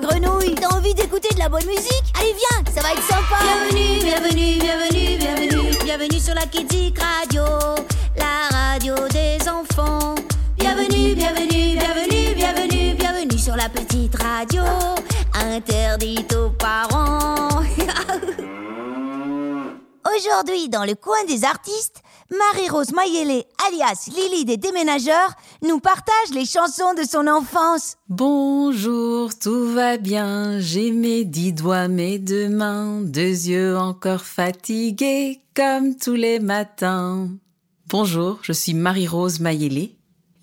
grenouille. T'as envie d'écouter de la bonne musique? Allez, viens, ça va être sympa. Bienvenue, bienvenue, bienvenue, bienvenue. Bienvenue sur la Kidzik Radio, la radio des enfants. Bienvenue, bienvenue, bienvenue, bienvenue, bienvenue sur la petite radio interdite aux parents. Aujourd'hui, dans le coin des artistes, Marie-Rose Mayele, alias Lily des déménageurs, nous partage les chansons de son enfance. Bonjour, tout va bien, j'ai mes dix doigts, mes deux mains, deux yeux encore fatigués, comme tous les matins. Bonjour, je suis Marie-Rose Mayele,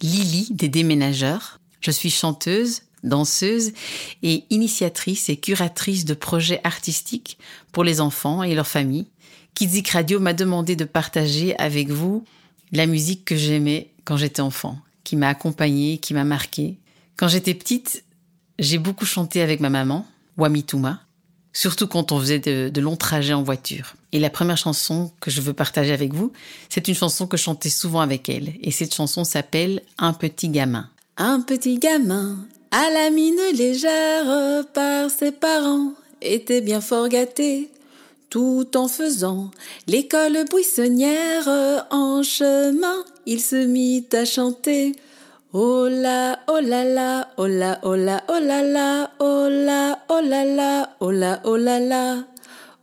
Lily des déménageurs. Je suis chanteuse, danseuse et initiatrice et curatrice de projets artistiques pour les enfants et leurs familles Kidzik Radio m'a demandé de partager avec vous la musique que j'aimais quand j'étais enfant, qui m'a accompagnée, qui m'a marquée. Quand j'étais petite, j'ai beaucoup chanté avec ma maman, Wamituma, surtout quand on faisait de, de, longs trajets en voiture. Et la première chanson que je veux partager avec vous, c'est une chanson que je chantais souvent avec elle. Et cette chanson s'appelle Un petit gamin. Un petit gamin, à la mine légère par ses parents, était bien fort gâté tout en faisant l'école buissonnière en chemin, il se mit à chanter. Oh la, oh la la, oh la, oh la, oh la la, oh la, oh la la, oh la, oh la la.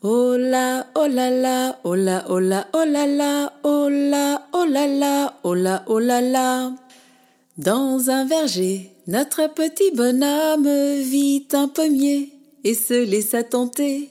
Oh la, oh la la, oh la, oh oh la la, oh la, oh la la. Dans un verger, notre petit bonhomme vit un pommier et se laissa tenter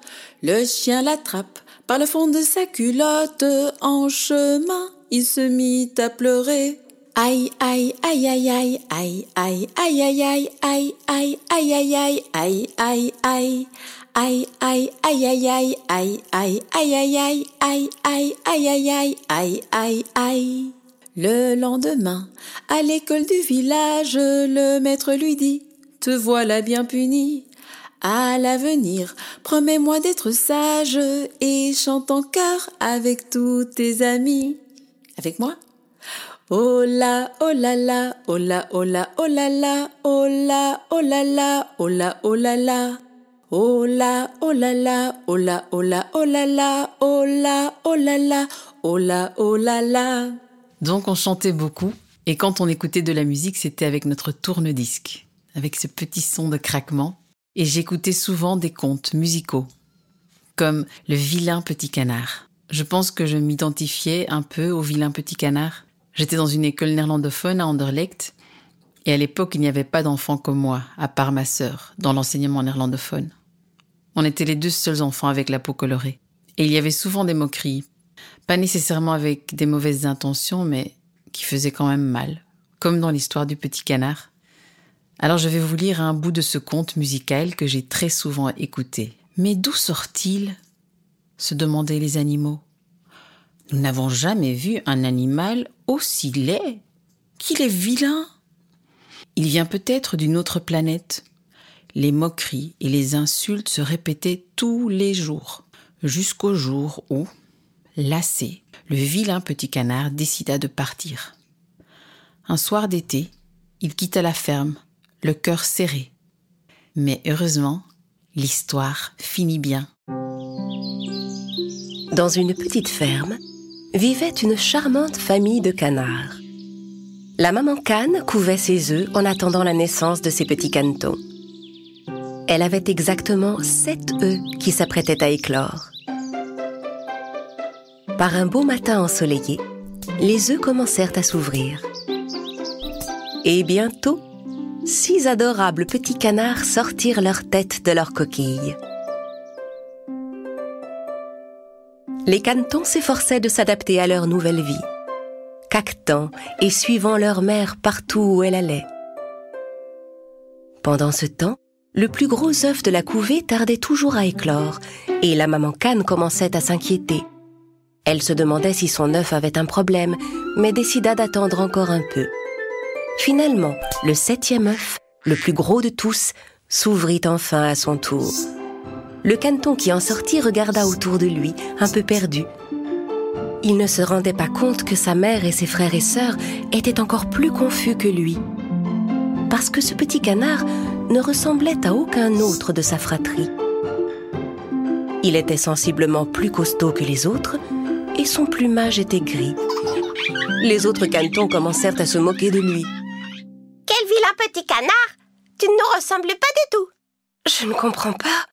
Le chien l'attrape par le fond de sa culotte. En chemin, il se mit à pleurer. Aïe, aïe, aïe, aïe, aïe, aïe, aïe, aïe, aïe, aïe, aïe, aïe, aïe, aïe, aïe, aïe, aïe. Aïe, aïe, aïe, aïe, aïe, aïe, aïe, aïe, aïe, aïe, aïe, aïe, aïe, aïe, aïe, aïe, aïe. Le lendemain, à l'école du village, le maître lui dit, Te voilà bien puni. À l'avenir, promets-moi d'être sage et chante en chœur avec tous tes amis. Avec moi? Oh la, oh la la, oh la, oh la, oh la la, oh la, oh la la, oh la, oh la la. Oh la, oh la la, oh la, oh la, oh la la, oh la, oh la la, oh la, oh la la. Donc on chantait beaucoup, et quand on écoutait de la musique, c'était avec notre tourne-disque, avec ce petit son de craquement et j'écoutais souvent des contes musicaux, comme Le vilain petit canard. Je pense que je m'identifiais un peu au vilain petit canard. J'étais dans une école néerlandophone à Anderlecht, et à l'époque il n'y avait pas d'enfants comme moi, à part ma sœur, dans l'enseignement néerlandophone. On était les deux seuls enfants avec la peau colorée. Et il y avait souvent des moqueries, pas nécessairement avec des mauvaises intentions, mais qui faisaient quand même mal, comme dans l'histoire du petit canard. Alors je vais vous lire un bout de ce conte musical que j'ai très souvent écouté. Mais d'où sort-il se demandaient les animaux? Nous n'avons jamais vu un animal aussi laid. Qu'il est vilain. Il vient peut-être d'une autre planète. Les moqueries et les insultes se répétaient tous les jours, jusqu'au jour où, lassé, le vilain petit canard décida de partir. Un soir d'été, il quitta la ferme le cœur serré. Mais heureusement, l'histoire finit bien. Dans une petite ferme, vivait une charmante famille de canards. La maman canne couvait ses œufs en attendant la naissance de ses petits canetons. Elle avait exactement sept œufs qui s'apprêtaient à éclore. Par un beau matin ensoleillé, les œufs commencèrent à s'ouvrir. Et bientôt, six adorables petits canards sortirent leur tête de leur coquille. Les canetons s'efforçaient de s'adapter à leur nouvelle vie, caquetant et suivant leur mère partout où elle allait. Pendant ce temps, Le plus gros œuf de la couvée tardait toujours à éclore, et la maman canne commençait à s'inquiéter. Elle se demandait si son œuf avait un problème, mais décida d'attendre encore un peu. Finalement, le septième œuf, le plus gros de tous, s'ouvrit enfin à son tour. Le caneton qui en sortit regarda autour de lui, un peu perdu. Il ne se rendait pas compte que sa mère et ses frères et sœurs étaient encore plus confus que lui. Parce que ce petit canard ne ressemblait à aucun autre de sa fratrie. Il était sensiblement plus costaud que les autres et son plumage était gris. Les autres canetons commencèrent à se moquer de lui. Quel vilain petit canard Tu ne nous ressembles pas du tout. Je ne comprends pas.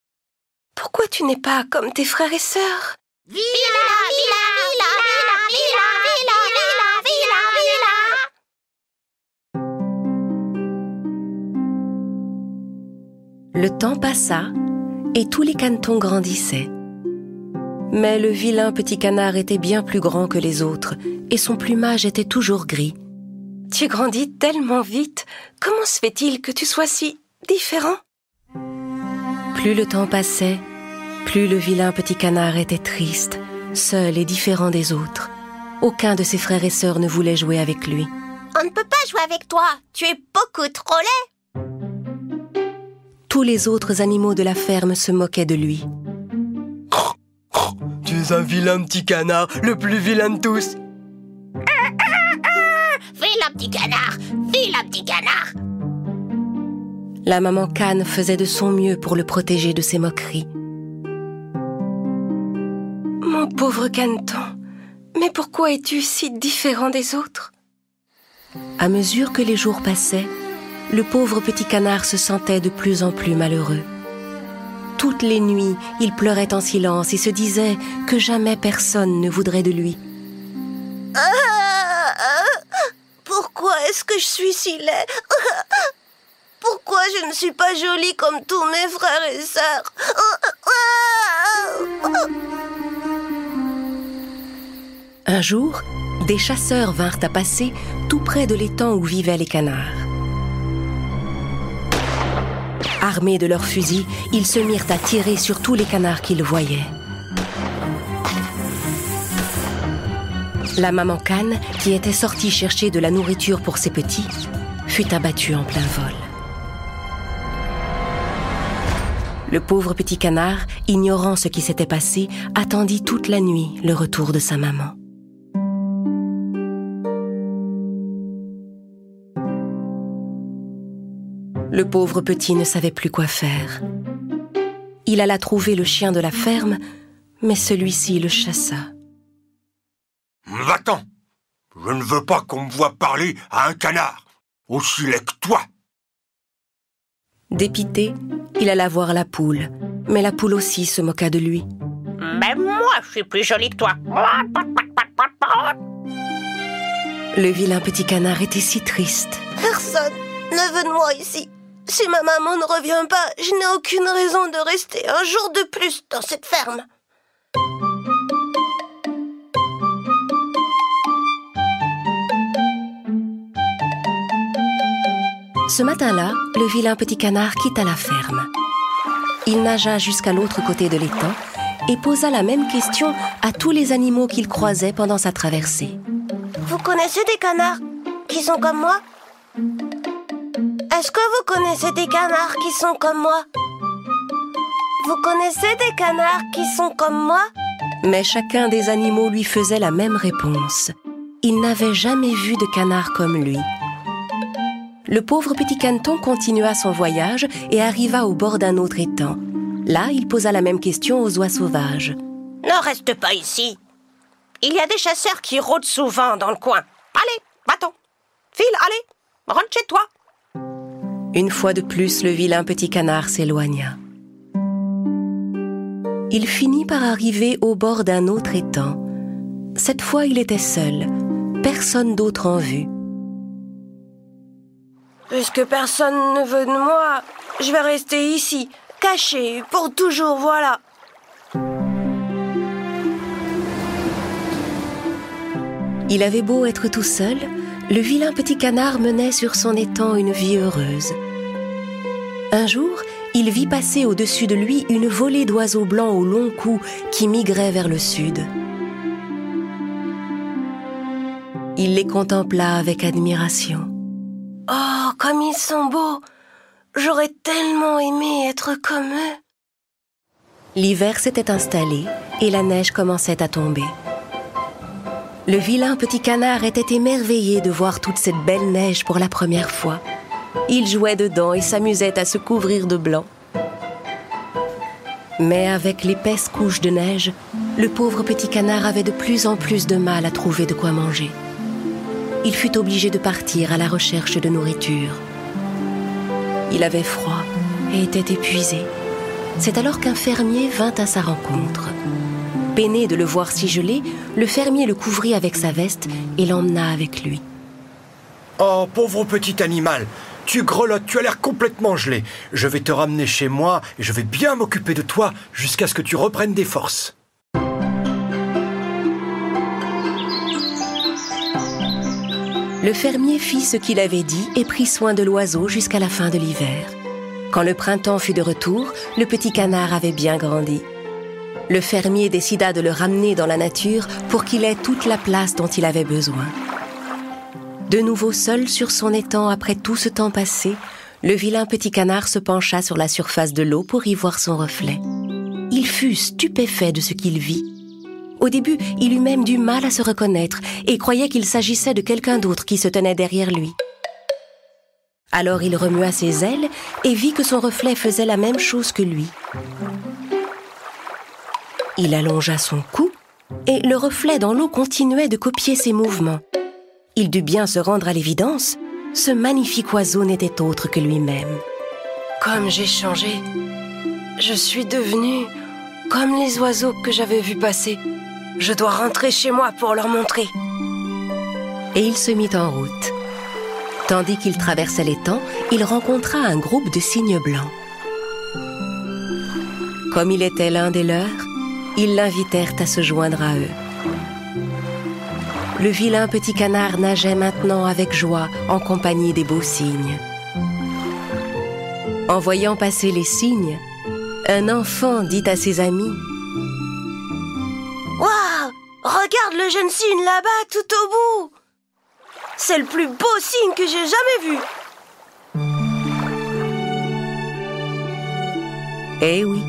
Pourquoi tu n'es pas comme tes frères et sœurs? Vilain, vilain, vilain, vilain, vilain, vilain, vilain, vilain. Le temps passa et tous les canetons grandissaient. Mais le vilain petit canard était bien plus grand que les autres et son plumage était toujours gris. Tu grandis tellement vite. Comment se fait-il que tu sois si différent? Plus le temps passait, plus le vilain petit canard était triste, seul et différent des autres. Aucun de ses frères et sœurs ne voulait jouer avec lui. On ne peut pas jouer avec toi. Tu es beaucoup trop laid. Tous les autres animaux de la ferme se moquaient de lui. Tu es un vilain petit canard, le plus vilain de tous. Petit canard, petit canard. La maman canne faisait de son mieux pour le protéger de ces moqueries. Mon pauvre caneton, mais pourquoi es-tu si différent des autres? À mesure que les jours passaient, le pauvre petit canard se sentait de plus en plus malheureux. Toutes les nuits, il pleurait en silence et se disait que jamais personne ne voudrait de lui. Pourquoi est-ce que je suis si laid Pourquoi je ne suis pas jolie comme tous mes frères et sœurs Un jour, des chasseurs vinrent à passer tout près de l'étang où vivaient les canards. Armés de leurs fusils, ils se mirent à tirer sur tous les canards qu'ils voyaient. La maman canne, qui était sortie chercher de la nourriture pour ses petits, fut abattue en plein vol. Le pauvre petit canard, ignorant ce qui s'était passé, attendit toute la nuit le retour de sa maman. Le pauvre petit ne savait plus quoi faire. Il alla trouver le chien de la ferme, mais celui-ci le chassa. Va-t'en Je ne veux pas qu'on me voie parler à un canard, aussi laid que toi Dépité, il alla voir la poule, mais la poule aussi se moqua de lui. Même moi, je suis plus jolie que toi. Le vilain petit canard était si triste. Personne ne veut de moi ici. Si ma maman ne revient pas, je n'ai aucune raison de rester un jour de plus dans cette ferme. Ce matin-là, le vilain petit canard quitta la ferme. Il nagea jusqu'à l'autre côté de l'étang et posa la même question à tous les animaux qu'il croisait pendant sa traversée. Vous connaissez des canards qui sont comme moi? Est-ce que vous connaissez des canards qui sont comme moi? Vous connaissez des canards qui sont comme moi? Mais chacun des animaux lui faisait la même réponse. Il n'avait jamais vu de canard comme lui. Le pauvre petit caneton continua son voyage et arriva au bord d'un autre étang. Là, il posa la même question aux oies sauvages. Ne reste pas ici. Il y a des chasseurs qui rôdent souvent dans le coin. Allez, va-t'en. File, allez, rentre chez toi. Une fois de plus, le vilain petit canard s'éloigna. Il finit par arriver au bord d'un autre étang. Cette fois, il était seul. Personne d'autre en vue. Puisque personne ne veut de moi, je vais rester ici, caché, pour toujours, voilà. Il avait beau être tout seul, le vilain petit canard menait sur son étang une vie heureuse. Un jour, il vit passer au-dessus de lui une volée d'oiseaux blancs au long cou qui migraient vers le sud. Il les contempla avec admiration. Oh, comme ils sont beaux J'aurais tellement aimé être comme eux. L'hiver s'était installé et la neige commençait à tomber. Le vilain petit canard était émerveillé de voir toute cette belle neige pour la première fois. Il jouait dedans et s'amusait à se couvrir de blanc. Mais avec l'épaisse couche de neige, le pauvre petit canard avait de plus en plus de mal à trouver de quoi manger. Il fut obligé de partir à la recherche de nourriture. Il avait froid et était épuisé. C'est alors qu'un fermier vint à sa rencontre. Peiné de le voir si gelé, le fermier le couvrit avec sa veste et l'emmena avec lui. Oh, pauvre petit animal Tu grelottes, tu as l'air complètement gelé. Je vais te ramener chez moi et je vais bien m'occuper de toi jusqu'à ce que tu reprennes des forces. Le fermier fit ce qu'il avait dit et prit soin de l'oiseau jusqu'à la fin de l'hiver. Quand le printemps fut de retour, le petit canard avait bien grandi. Le fermier décida de le ramener dans la nature pour qu'il ait toute la place dont il avait besoin. De nouveau seul sur son étang après tout ce temps passé, le vilain petit canard se pencha sur la surface de l'eau pour y voir son reflet. Il fut stupéfait de ce qu'il vit. Au début, il eut même du mal à se reconnaître et croyait qu'il s'agissait de quelqu'un d'autre qui se tenait derrière lui. Alors il remua ses ailes et vit que son reflet faisait la même chose que lui. Il allongea son cou et le reflet dans l'eau continuait de copier ses mouvements. Il dut bien se rendre à l'évidence, ce magnifique oiseau n'était autre que lui-même. Comme j'ai changé. Je suis devenue comme les oiseaux que j'avais vus passer. Je dois rentrer chez moi pour leur montrer. Et il se mit en route. Tandis qu'il traversait l'étang, il rencontra un groupe de cygnes blancs. Comme il était l'un des leurs, ils l'invitèrent à se joindre à eux. Le vilain petit canard nageait maintenant avec joie en compagnie des beaux cygnes. En voyant passer les cygnes, un enfant dit à ses amis Regarde le jeune cygne là-bas, tout au bout C'est le plus beau cygne que j'ai jamais vu Eh oui,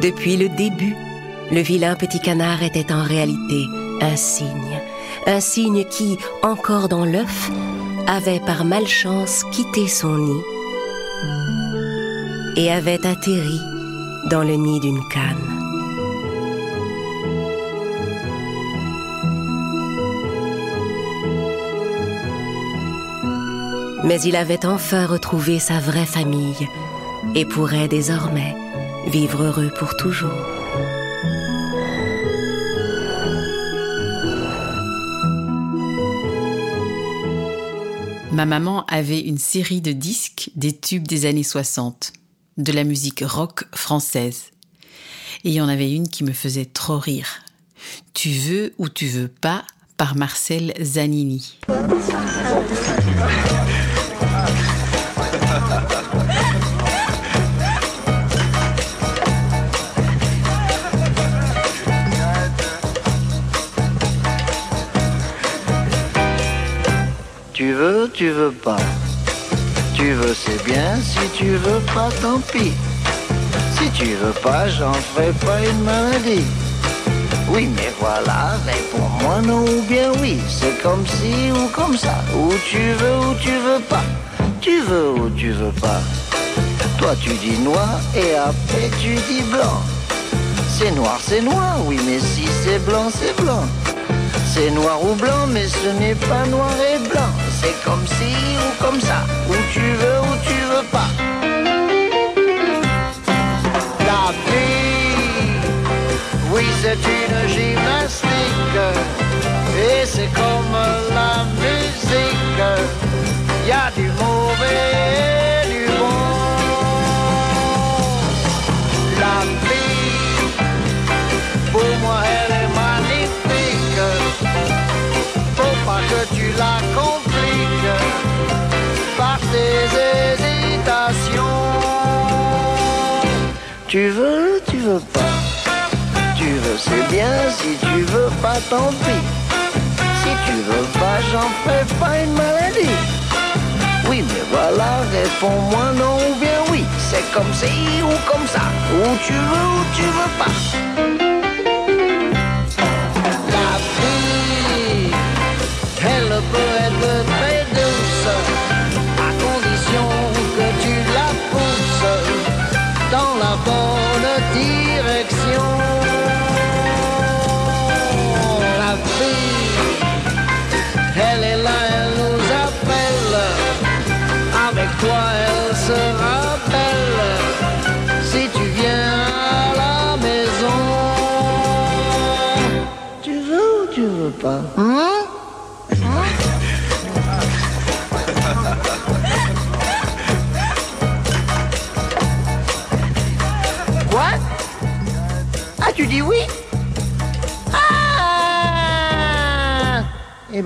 depuis le début, le vilain petit canard était en réalité un cygne. Un cygne qui, encore dans l'œuf, avait par malchance quitté son nid et avait atterri dans le nid d'une canne. Mais il avait enfin retrouvé sa vraie famille et pourrait désormais vivre heureux pour toujours. Ma maman avait une série de disques des tubes des années 60, de la musique rock française. Et il y en avait une qui me faisait trop rire. Tu veux ou tu veux pas par Marcel Zanini. Tu veux, pas. Tu veux, c'est bien. Si tu veux pas, tant pis. Si tu veux pas, j'en ferai pas une maladie. Oui, mais voilà, réponds-moi non ou bien oui. C'est comme si ou comme ça. Ou tu veux ou tu veux pas. Tu veux ou tu veux pas. Toi, tu dis noir et après tu dis blanc. C'est noir, c'est noir, oui, mais si c'est blanc, c'est blanc. C'est noir ou blanc, mais ce n'est pas noir et blanc. Comme si ou comme ça. Ou tu veux ou tu veux pas. La vie, oui, c'est une gymnastique. Et c'est comme la musique. Y a du mauvais et du bon. La vie, pour moi, elle est magnifique. Faut pas que tu la compliques Tu veux, tu veux pas. Tu veux, c'est bien. Si tu veux pas, tant pis. Si tu veux pas, j'en ferai pas une maladie. Oui, mais voilà, réponds-moi non ou bien oui. C'est comme ci ou comme ça. Ou tu veux ou tu veux pas.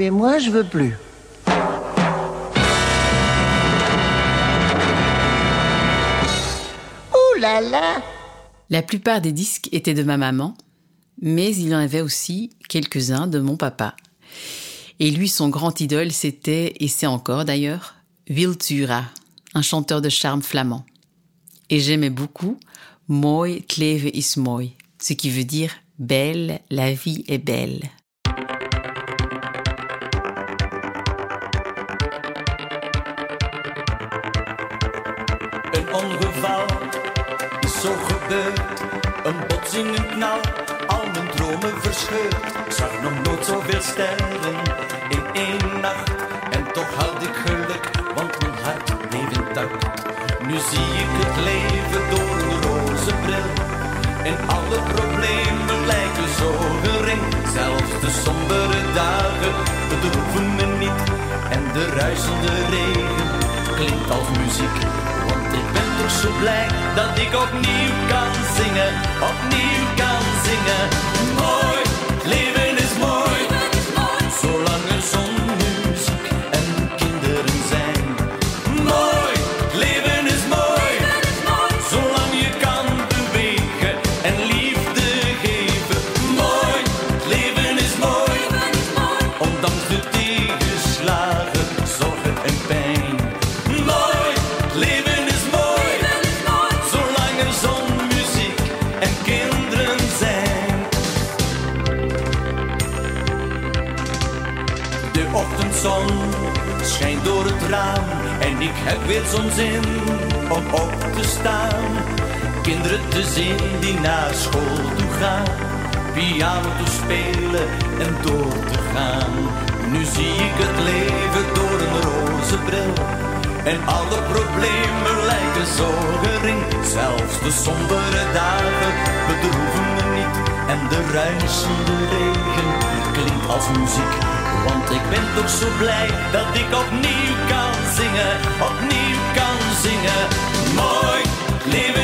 Bien, moi, je veux plus. Ouh là là La plupart des disques étaient de ma maman, mais il y en avait aussi quelques-uns de mon papa. Et lui, son grand idole, c'était, et c'est encore d'ailleurs, Wiltura, un chanteur de charme flamand. Et j'aimais beaucoup Mooi het leven is mooi, ce qui veut dire belle, la vie est belle. Gebeurd. Een botsing, een knal, al mijn dromen verscheurd. Ik zag nog nooit zoveel sterren in één nacht. En toch had ik geluk, want mijn hart bleef intact. Nu zie ik het leven door een roze bril. En alle problemen lijken zo gering. Zelfs de sombere dagen bedroeven me niet. En de ruisende regen klinkt als muziek. Want ik ben zo blij dat ik opnieuw kan zingen. Opnieuw kan zingen. Ik heb weer zo'n zin om op te staan. Kinderen te zien die naar school toe gaan, piano te spelen en door te gaan. Nu zie ik het leven door een roze bril. En alle problemen lijken zo gering. Zelfs de sombere dagen bedroeven me niet. En de ruisende regen klinkt als muziek. Ik ben toch zo blij dat ik opnieuw kan zingen. Opnieuw kan zingen. Mooi, leven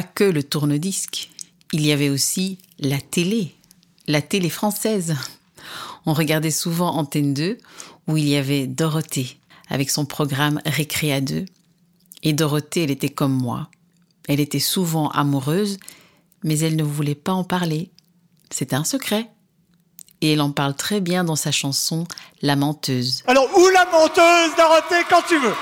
pas que le tourne-disque, il y avait aussi la télé, la télé française. On regardait souvent Antenne 2 où il y avait Dorothée avec son programme Récré à deux. Et Dorothée, elle était comme moi. Elle était souvent amoureuse, mais elle ne voulait pas en parler. C'était un secret. et elle en parle très bien dans sa chanson La menteuse. Alors, où la menteuse, Dorothée, quand tu veux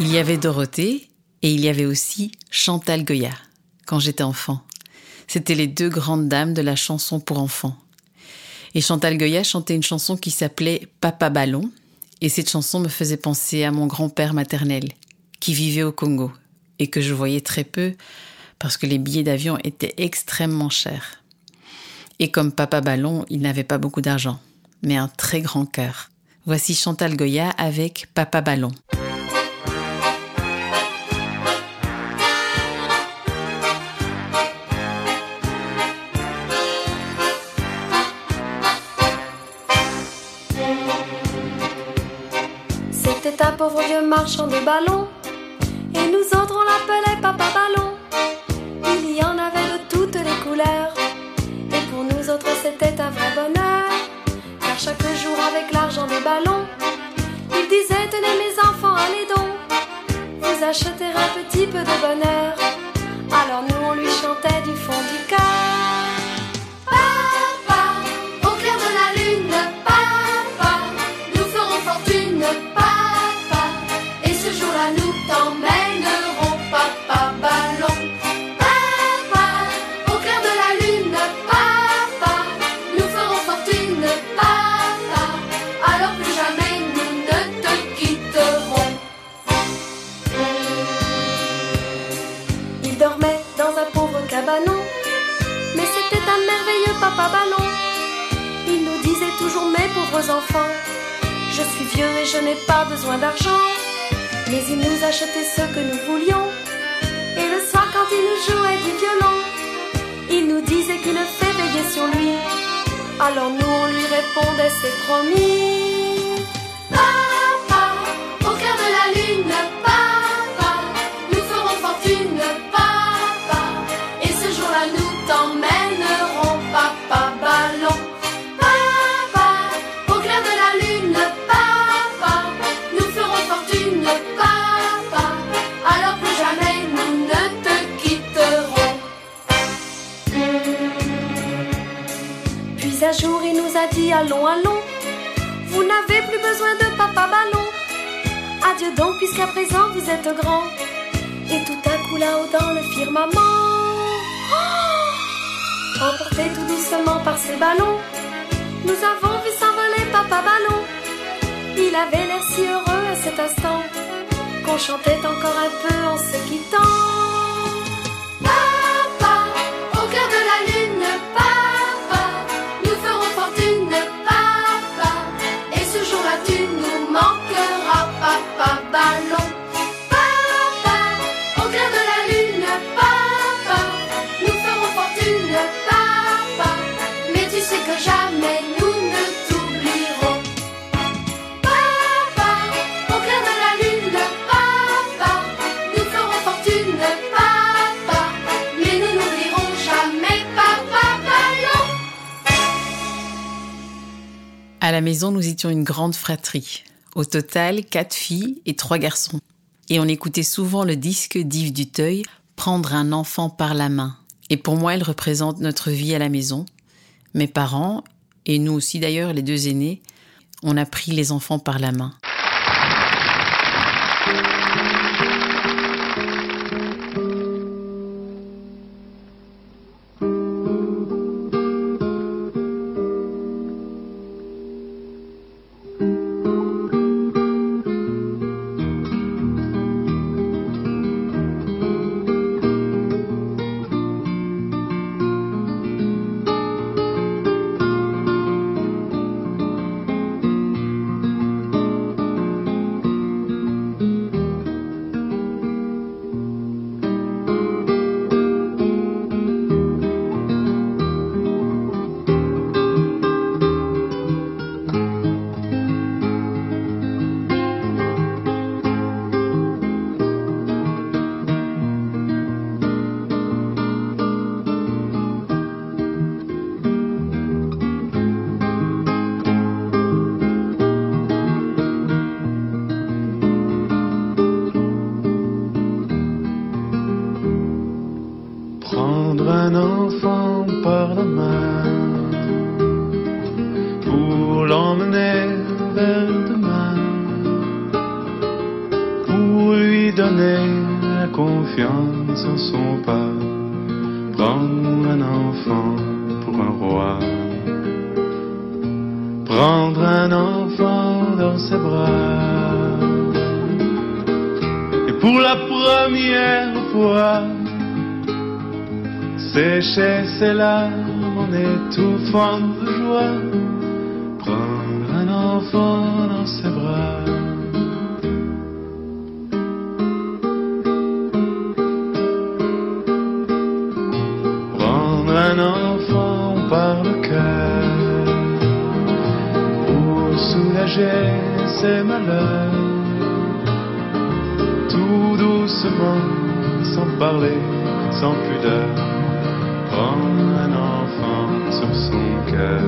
Il y avait Dorothée et il y avait aussi Chantal Goya quand j'étais enfant. C'était les deux grandes dames de la chanson pour enfants. Et Chantal Goya chantait une chanson qui s'appelait Papa Ballon. Et cette chanson me faisait penser à mon grand-père maternel, qui vivait au Congo, et que je voyais très peu parce que les billets d'avion étaient extrêmement chers. Et comme Papa Ballon, il n'avait pas beaucoup d'argent, mais un très grand cœur. Voici Chantal Goya avec Papa Ballon. C'était un pauvre vieux marchand de ballons, et nous autres on l'appelait Papa Ballon. Il y en avait de toutes les couleurs, c'était un vrai bonheur. Car chaque jour avec l'argent des ballons, il disait Tenez mes enfants, allez donc, vous acheter un petit peu de bonheur. Alors nous on lui chantait du fond du cœur. Mais c'était un merveilleux papa ballon. Il nous disait toujours mes pauvres enfants, je suis vieux et je n'ai pas besoin d'argent, mais il nous achetait ce que nous voulions. Et le soir quand il nous jouait du violon, il nous disait qu'une fée veillait sur lui. Alors nous on lui répondait c'est promis. Papa, au cœur de la lune, papa, allons, allons, vous n'avez plus besoin de papa ballon. Adieu donc puisqu'à présent vous êtes grand. Et tout à coup là-haut dans le firmament, oh emporté tout doucement par ses ballons, nous avons vu s'envoler papa ballon. Il avait l'air si heureux à cet instant qu'on chantait encore un peu en se quittant. À la maison, nous étions une grande fratrie. Au total, quatre filles et trois garçons. Et on écoutait souvent le disque d'Yves Duteuil, Prendre un enfant par la main. Et pour moi, elle représente notre vie à la maison. Mes parents, et nous aussi d'ailleurs, les deux aînés, on a pris les enfants par la main. Donner la confiance en son pas. Prendre un enfant pour un roi, prendre un enfant dans ses bras, et pour la première fois sécher ses larmes en étouffant de joie, prendre un enfant dans ses bras. Ses malheurs, tout doucement, sans parler, sans pudeur prendre un enfant sur son cœur,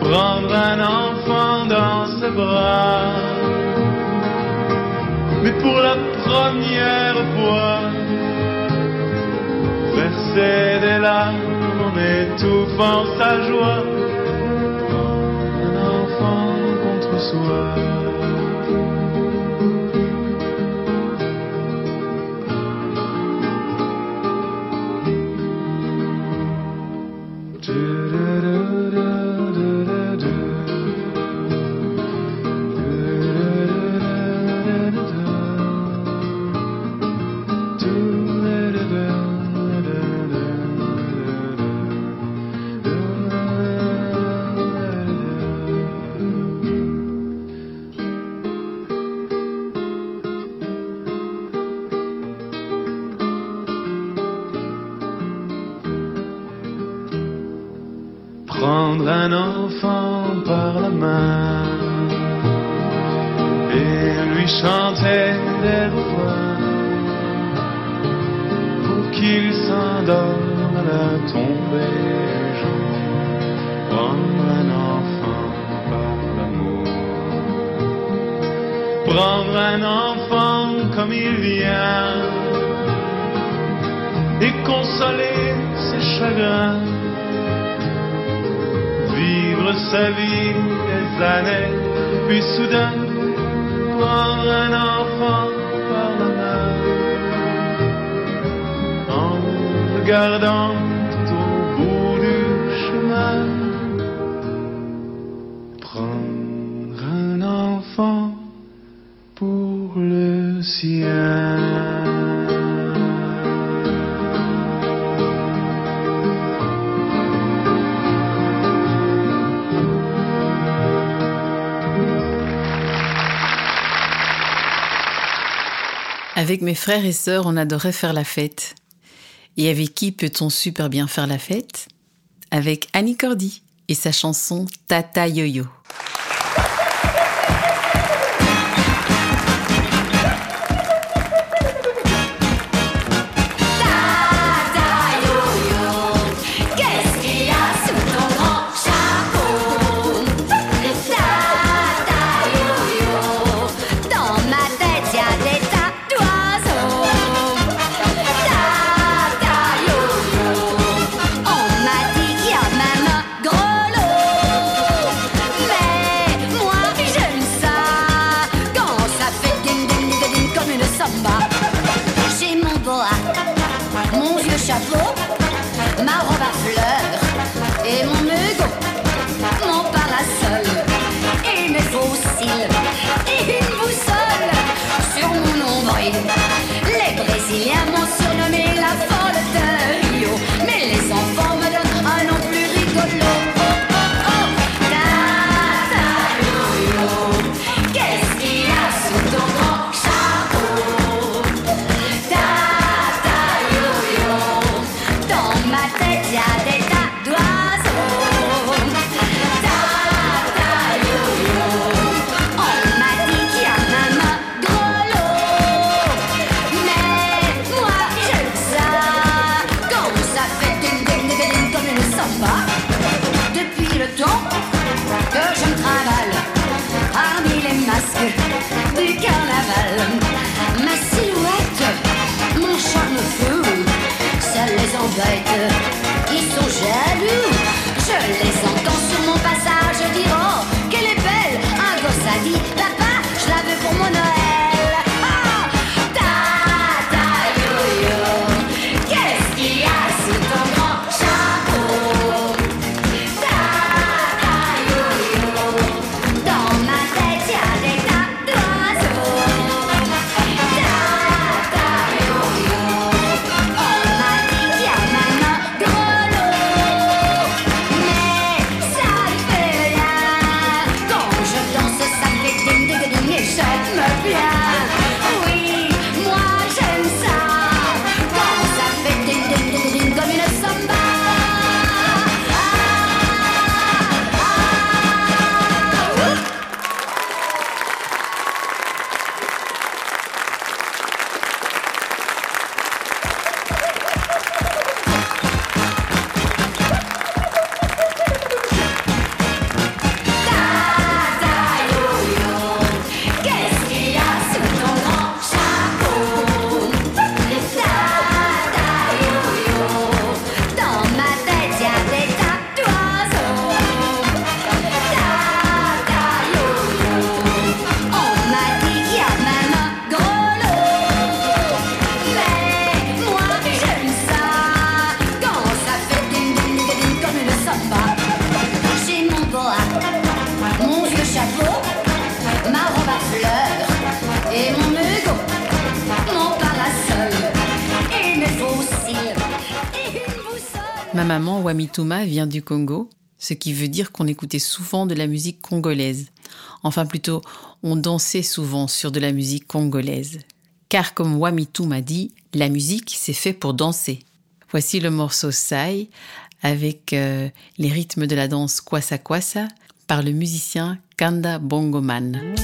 prendre un enfant dans ses bras, un enfant par la main. Et lui chanter des refrains pour qu'il s'endorme à la tombée. Du jour. Prendre un enfant par l'amour, prendre un enfant comme il vient et consoler ses chagrins sa vie des années, puis soudain prendre Avec mes frères et sœurs, on adorait faire la fête. Et avec qui peut-on super bien faire la fête? Avec Annie Cordy et sa chanson Tata Yo-Yo. Touma vient du Congo, ce qui veut dire qu'on écoutait souvent de la musique congolaise. Enfin plutôt, on dansait souvent sur de la musique congolaise. Car comme Wamitou m'a dit, la musique, c'est fait pour danser. Voici le morceau Sai avec euh, les rythmes de la danse Kwasa Kwasa par le musicien Kanda Bongoman.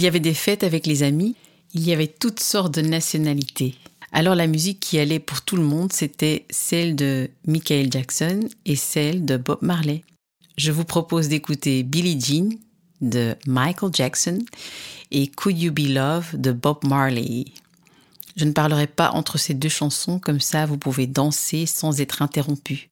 Il y avait des fêtes avec les amis, il y avait toutes sortes de nationalités. Alors la musique qui allait pour tout le monde, c'était celle de Michael Jackson et celle de Bob Marley. Je vous propose d'écouter Billie Jean de Michael Jackson et Could You Be Love de Bob Marley. Je ne parlerai pas entre ces deux chansons, comme ça vous pouvez danser sans être interrompu.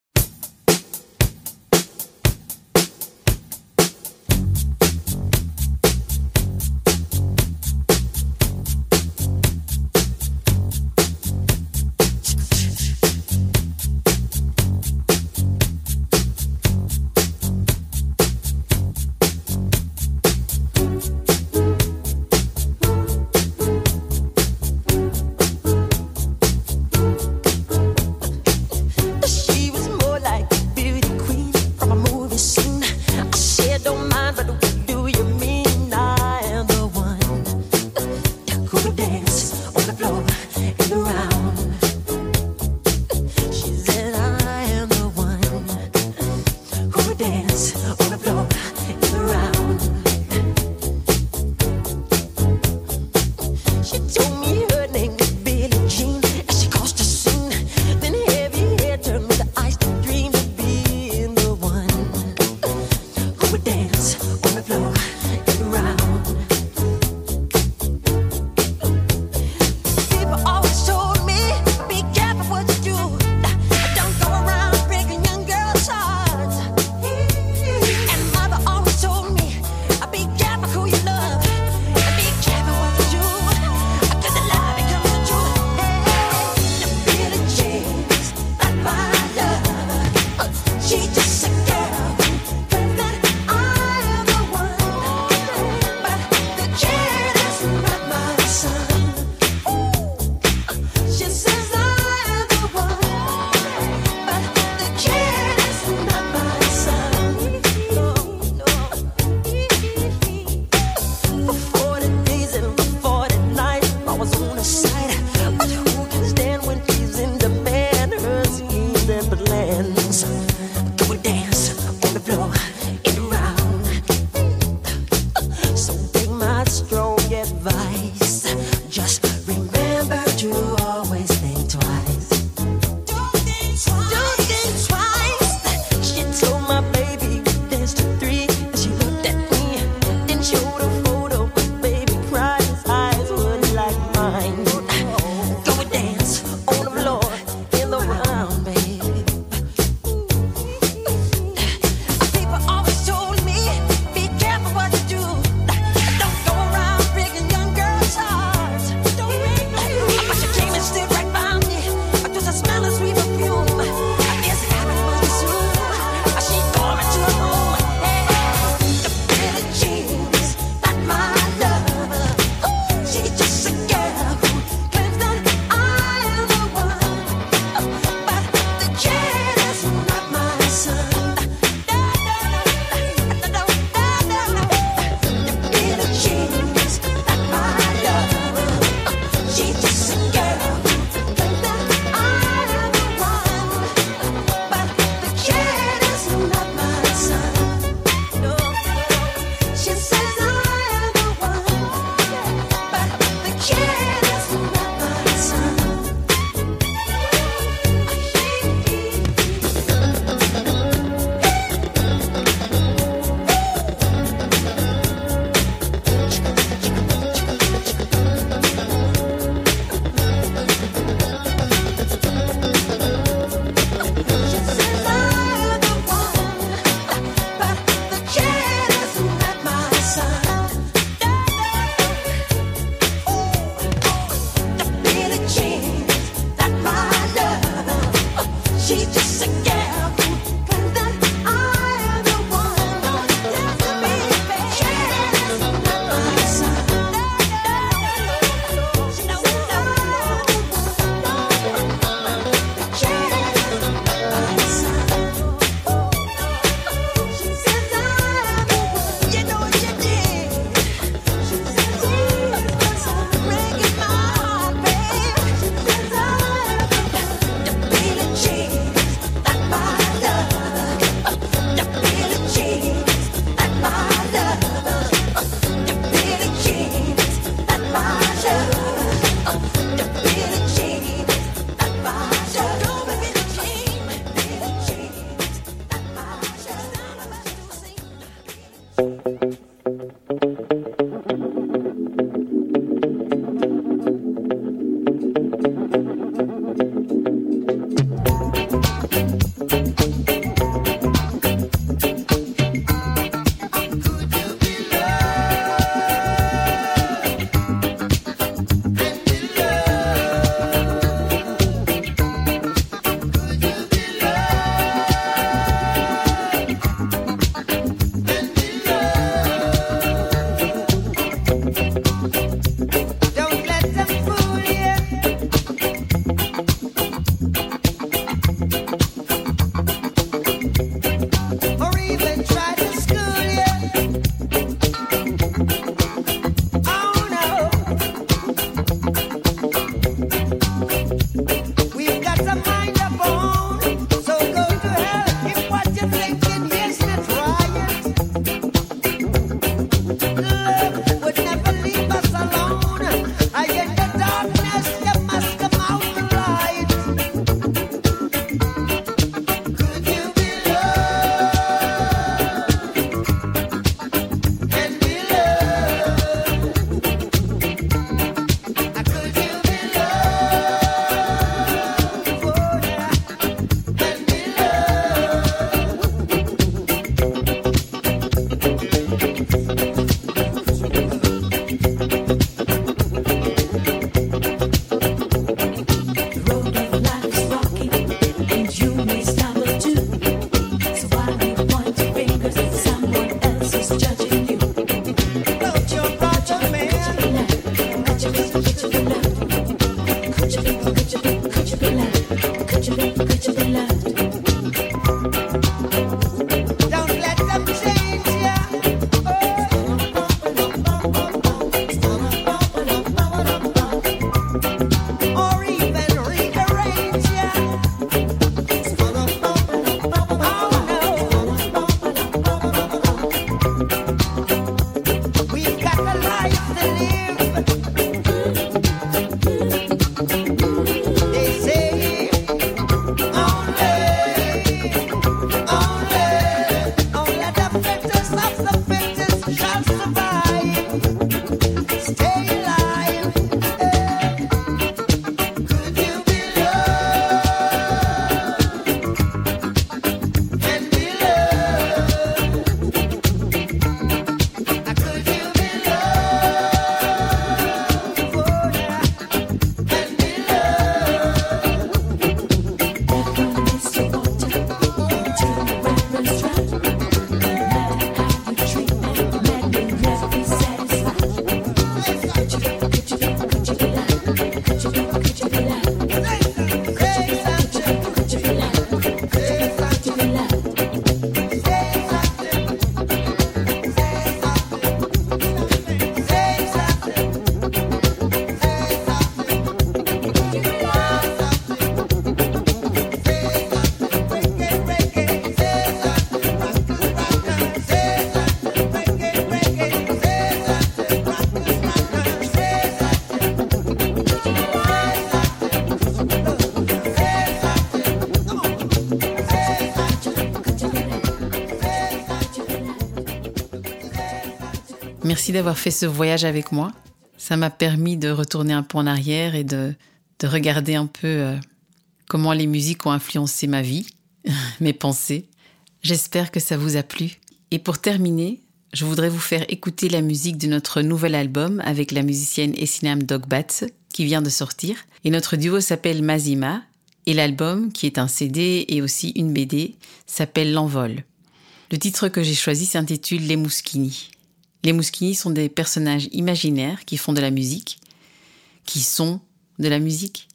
D'avoir fait ce voyage avec moi. Ça m'a permis de retourner un peu en arrière et de, de regarder un peu euh, comment les musiques ont influencé ma vie, mes pensées. J'espère que ça vous a plu. Et pour terminer, je voudrais vous faire écouter la musique de notre nouvel album avec la musicienne Essinam Dogbat qui vient de sortir. Et notre duo s'appelle Mazima et l'album, qui est un CD et aussi une BD, s'appelle L'Envol. Le titre que j'ai choisi s'intitule Les Mouskini. Les Mouskini sont des personnages imaginaires qui font de la musique, qui sont de la musique.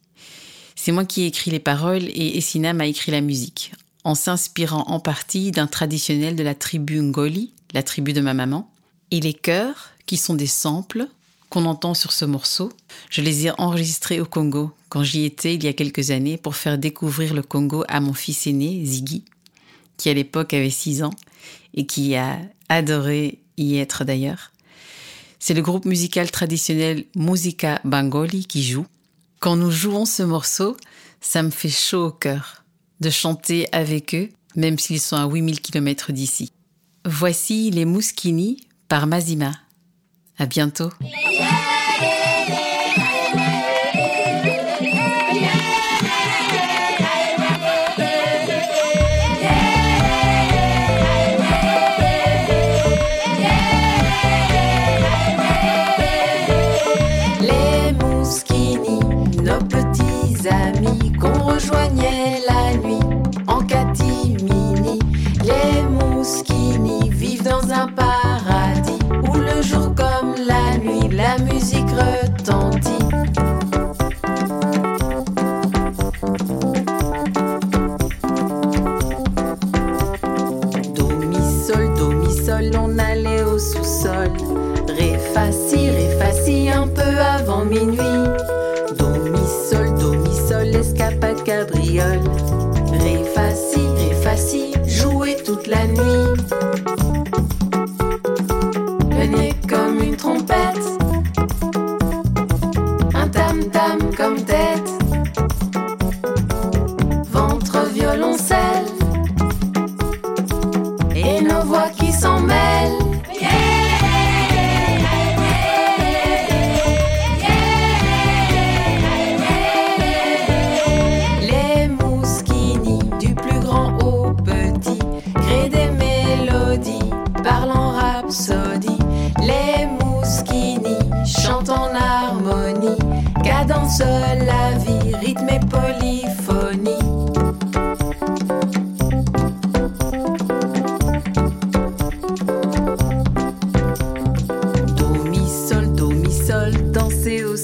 C'est moi qui ai écrit les paroles et Essinam a écrit la musique, en s'inspirant en partie d'un traditionnel de la tribu Ngoli, la tribu de ma maman, et les chœurs, qui sont des samples qu'on entend sur ce morceau. Je les ai enregistrés au Congo quand j'y étais il y a quelques années pour faire découvrir le Congo à mon fils aîné, Ziggy, qui à l'époque avait 6 ans et qui a adoré y être d'ailleurs. C'est le groupe musical traditionnel Musica Bangoli qui joue. Quand nous jouons ce morceau, ça me fait chaud au cœur de chanter avec eux, même s'ils sont à 8000 km d'ici. Voici les Mouskini par Mazima. À bientôt.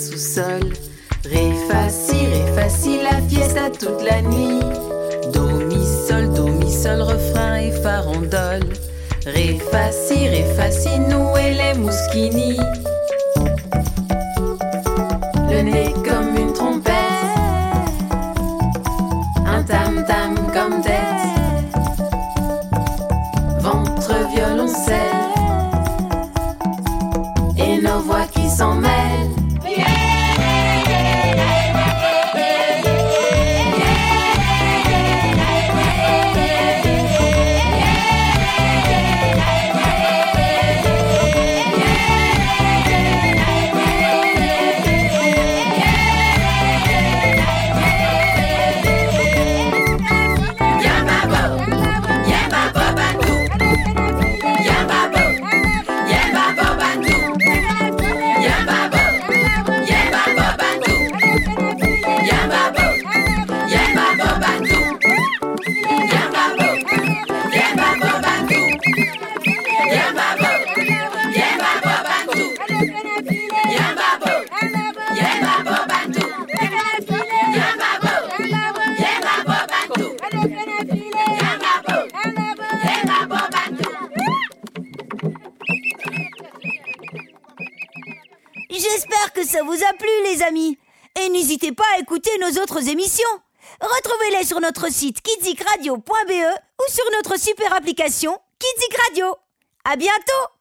Sous-sol. La fiesta toute la nuit. Do, mi, sol, do, mi, sol, refrain et farandole. Ré, fa, si, ré, et les mouskini. Le nez nos autres émissions. Retrouvez-les sur notre site kidzikradio.be ou sur notre super application Kidzik Radio. À bientôt!